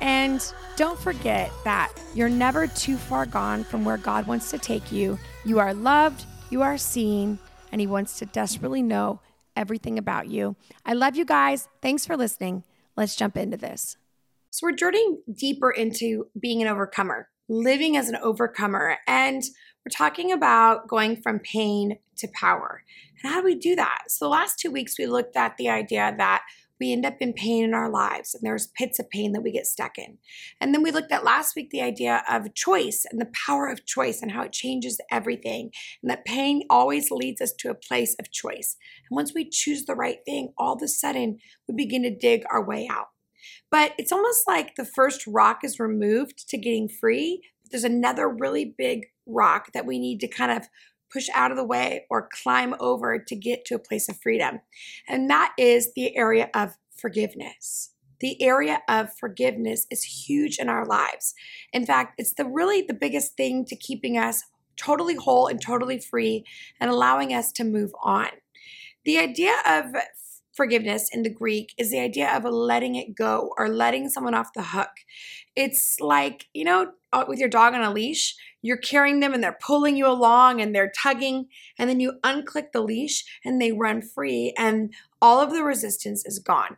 And don't forget that you're never too far gone from where God wants to take you. You are loved, you are seen, and He wants to desperately know everything about you. I love you guys. Thanks for listening. Let's jump into this. So, we're journeying deeper into being an overcomer, living as an overcomer. And we're talking about going from pain to power. And how do we do that? So, the last two weeks, we looked at the idea that we end up in pain in our lives and there's pits of pain that we get stuck in. And then we looked at last week the idea of choice and the power of choice and how it changes everything. And that pain always leads us to a place of choice. And once we choose the right thing, all of a sudden we begin to dig our way out. But it's almost like the first rock is removed to getting free. There's another really big rock that we need to kind of push out of the way or climb over to get to a place of freedom. And that is the area of forgiveness. The area of forgiveness is huge in our lives. In fact, it's the really the biggest thing to keeping us totally whole and totally free and allowing us to move on. The idea of forgiveness in the Greek is the idea of letting it go or letting someone off the hook. It's like, you know, uh, with your dog on a leash, you're carrying them and they're pulling you along and they're tugging, and then you unclick the leash and they run free, and all of the resistance is gone.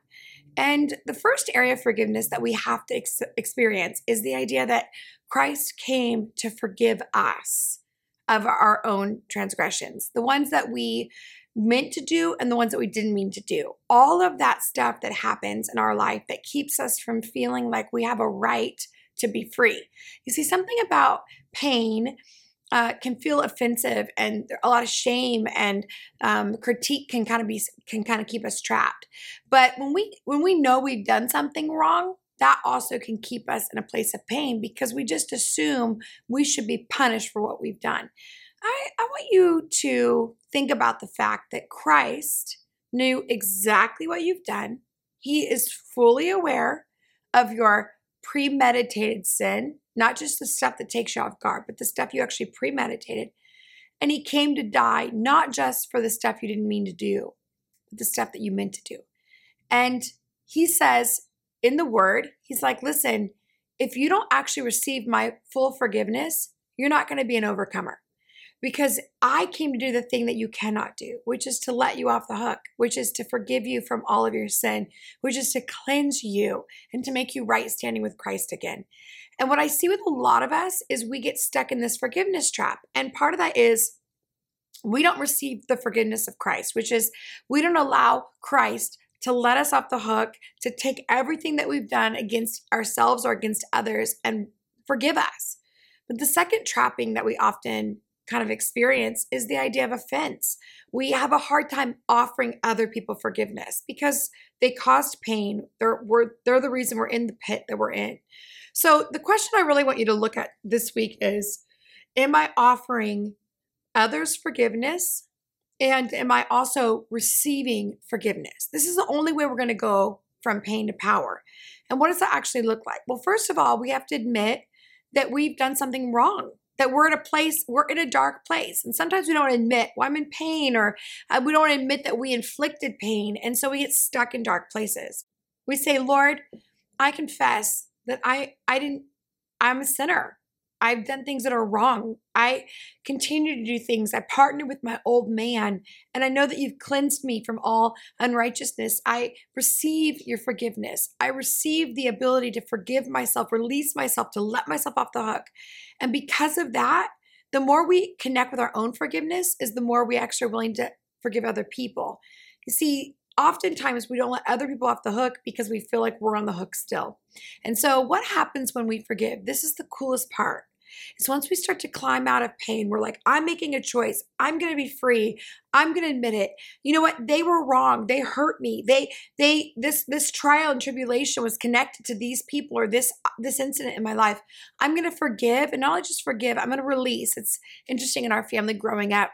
And the first area of forgiveness that we have to ex- experience is the idea that Christ came to forgive us of our own transgressions, the ones that we meant to do and the ones that we didn't mean to do. All of that stuff that happens in our life that keeps us from feeling like we have a right to be free. You see, something about pain uh, can feel offensive and a lot of shame and um, critique can kind of be can kind of keep us trapped but when we when we know we've done something wrong that also can keep us in a place of pain because we just assume we should be punished for what we've done I, I want you to think about the fact that Christ knew exactly what you've done. He is fully aware of your premeditated sin, not just the stuff that takes you off guard, but the stuff you actually premeditated. And he came to die not just for the stuff you didn't mean to do, but the stuff that you meant to do. And he says in the word, he's like, listen, if you don't actually receive my full forgiveness, you're not going to be an overcomer because I came to do the thing that you cannot do, which is to let you off the hook, which is to forgive you from all of your sin, which is to cleanse you and to make you right standing with Christ again. And what I see with a lot of us is we get stuck in this forgiveness trap. And part of that is we don't receive the forgiveness of Christ, which is we don't allow Christ to let us off the hook, to take everything that we've done against ourselves or against others and forgive us. But the second trapping that we often kind of experience is the idea of offense. We have a hard time offering other people forgiveness because they caused pain. They're, we're, they're the reason we're in the pit that we're in. So, the question I really want you to look at this week is Am I offering others forgiveness? And am I also receiving forgiveness? This is the only way we're going to go from pain to power. And what does that actually look like? Well, first of all, we have to admit that we've done something wrong that we're in a place, we're in a dark place. And sometimes we don't admit, well, I'm in pain, or uh, we don't admit that we inflicted pain. And so we get stuck in dark places. We say, Lord, I confess that I, I didn't, I'm a sinner. I've done things that are wrong. I continue to do things. I partner with my old man, and I know that you've cleansed me from all unrighteousness. I receive your forgiveness. I receive the ability to forgive myself, release myself, to let myself off the hook. And because of that, the more we connect with our own forgiveness, is the more we actually are willing to forgive other people. You see, oftentimes we don't let other people off the hook because we feel like we're on the hook still. And so, what happens when we forgive? This is the coolest part. It's once we start to climb out of pain, we're like, I'm making a choice. I'm going to be free. I'm going to admit it. You know what? They were wrong. They hurt me. They they this this trial and tribulation was connected to these people or this this incident in my life. I'm going to forgive and not only just forgive, I'm going to release. It's interesting in our family growing up.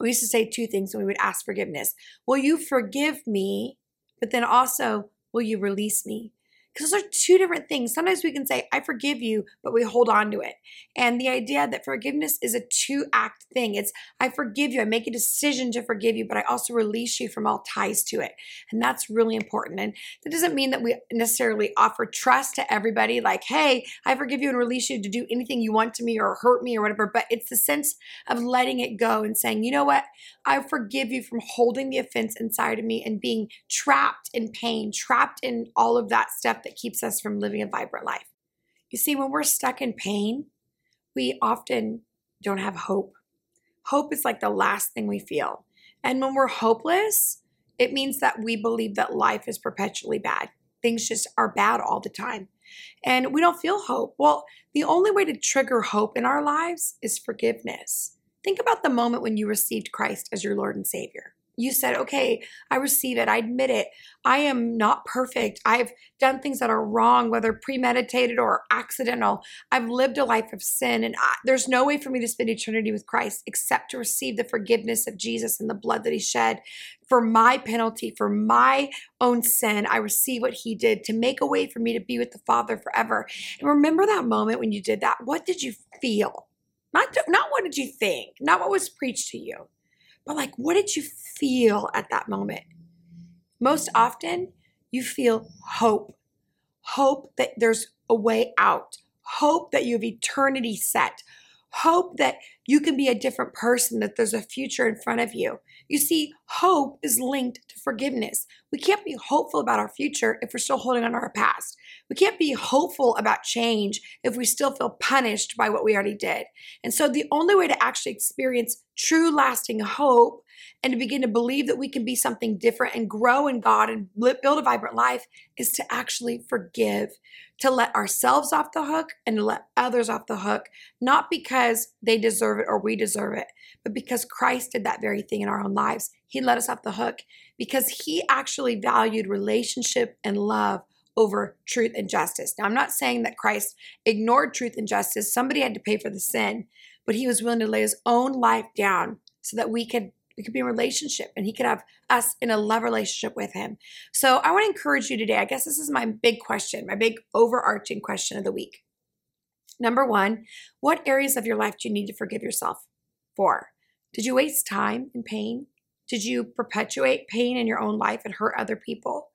We used to say two things when we would ask forgiveness. Will you forgive me? But then also, will you release me? Because those are two different things. Sometimes we can say, I forgive you, but we hold on to it. And the idea that forgiveness is a two act thing it's, I forgive you, I make a decision to forgive you, but I also release you from all ties to it. And that's really important. And that doesn't mean that we necessarily offer trust to everybody, like, hey, I forgive you and release you to do anything you want to me or hurt me or whatever. But it's the sense of letting it go and saying, you know what? I forgive you from holding the offense inside of me and being trapped in pain, trapped in all of that stuff that keeps us from living a vibrant life. You see, when we're stuck in pain, we often don't have hope. Hope is like the last thing we feel. And when we're hopeless, it means that we believe that life is perpetually bad. Things just are bad all the time. And we don't feel hope. Well, the only way to trigger hope in our lives is forgiveness. Think about the moment when you received Christ as your Lord and Savior you said, okay, I receive it. I admit it. I am not perfect. I've done things that are wrong, whether premeditated or accidental. I've lived a life of sin, and I, there's no way for me to spend eternity with Christ except to receive the forgiveness of Jesus and the blood that He shed for my penalty, for my own sin. I receive what He did to make a way for me to be with the Father forever. And remember that moment when you did that? What did you feel? Not, not what did you think, not what was preached to you but like, what did you feel at that moment? Most often, you feel hope. Hope that there's a way out. Hope that you have eternity set. Hope that you can be a different person, that there's a future in front of you. You see, hope is linked to forgiveness. We can't be hopeful about our future if we're still holding on to our past. We can't be hopeful about change if we still feel punished by what we already did. And so, the only way to actually experience true lasting hope and to begin to believe that we can be something different and grow in God and build a vibrant life is to actually forgive, to let ourselves off the hook and to let others off the hook, not because they deserve it or we deserve it, but because Christ did that very thing in our own lives. He let us off the hook because he actually valued relationship and love over truth and justice. Now, I'm not saying that Christ ignored truth and justice. Somebody had to pay for the sin, but he was willing to lay his own life down so that we could we could be in relationship and he could have us in a love relationship with him. So I want to encourage you today. I guess this is my big question, my big overarching question of the week. Number one, what areas of your life do you need to forgive yourself for? Did you waste time in pain? Did you perpetuate pain in your own life and hurt other people?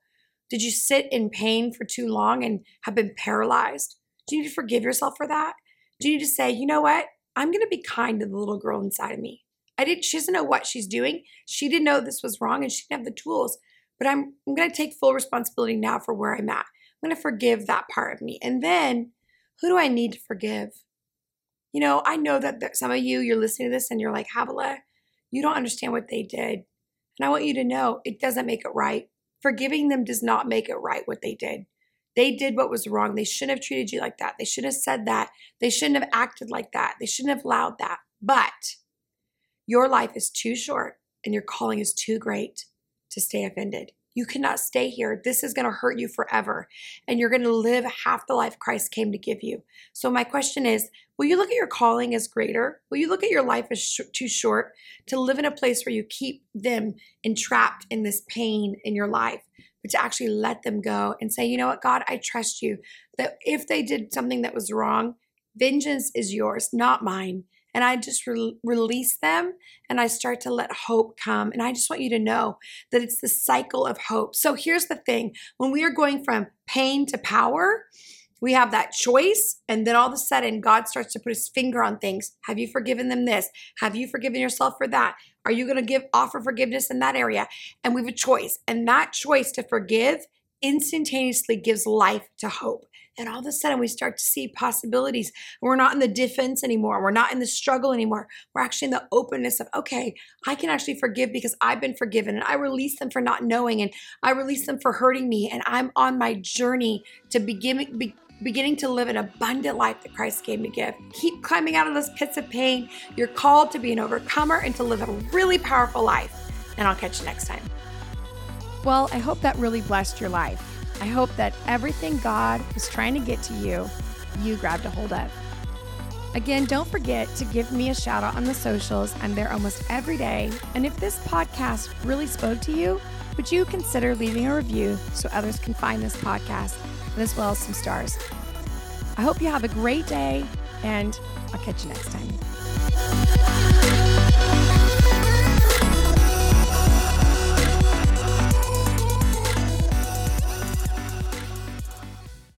Did you sit in pain for too long and have been paralyzed? Do you need to forgive yourself for that? Do you need to say, you know what? I'm going to be kind to the little girl inside of me. I didn't, she doesn't know what she's doing. She didn't know this was wrong and she didn't have the tools. But I'm, I'm going to take full responsibility now for where I'm at. I'm going to forgive that part of me. And then who do I need to forgive? You know, I know that some of you, you're listening to this and you're like, Havilah, you don't understand what they did. And I want you to know it doesn't make it right. Forgiving them does not make it right what they did. They did what was wrong. They shouldn't have treated you like that. They shouldn't have said that. They shouldn't have acted like that. They shouldn't have allowed that. But your life is too short and your calling is too great to stay offended. You cannot stay here. This is going to hurt you forever. And you're going to live half the life Christ came to give you. So, my question is will you look at your calling as greater? Will you look at your life as sh- too short to live in a place where you keep them entrapped in this pain in your life? But to actually let them go and say, you know what, God, I trust you that if they did something that was wrong, vengeance is yours, not mine and I just re- release them and I start to let hope come. And I just want you to know that it's the cycle of hope. So here's the thing when we are going from pain to power, we have that choice and then all of a sudden god starts to put his finger on things have you forgiven them this have you forgiven yourself for that are you going to give offer forgiveness in that area and we have a choice and that choice to forgive instantaneously gives life to hope and all of a sudden, we start to see possibilities. We're not in the defense anymore. We're not in the struggle anymore. We're actually in the openness of, okay, I can actually forgive because I've been forgiven. And I release them for not knowing. And I release them for hurting me. And I'm on my journey to begin, be, beginning to live an abundant life that Christ came to give. Keep climbing out of those pits of pain. You're called to be an overcomer and to live a really powerful life. And I'll catch you next time. Well, I hope that really blessed your life. I hope that everything God was trying to get to you, you grabbed a hold of. Again, don't forget to give me a shout out on the socials. I'm there almost every day. And if this podcast really spoke to you, would you consider leaving a review so others can find this podcast, and as well as some stars? I hope you have a great day, and I'll catch you next time.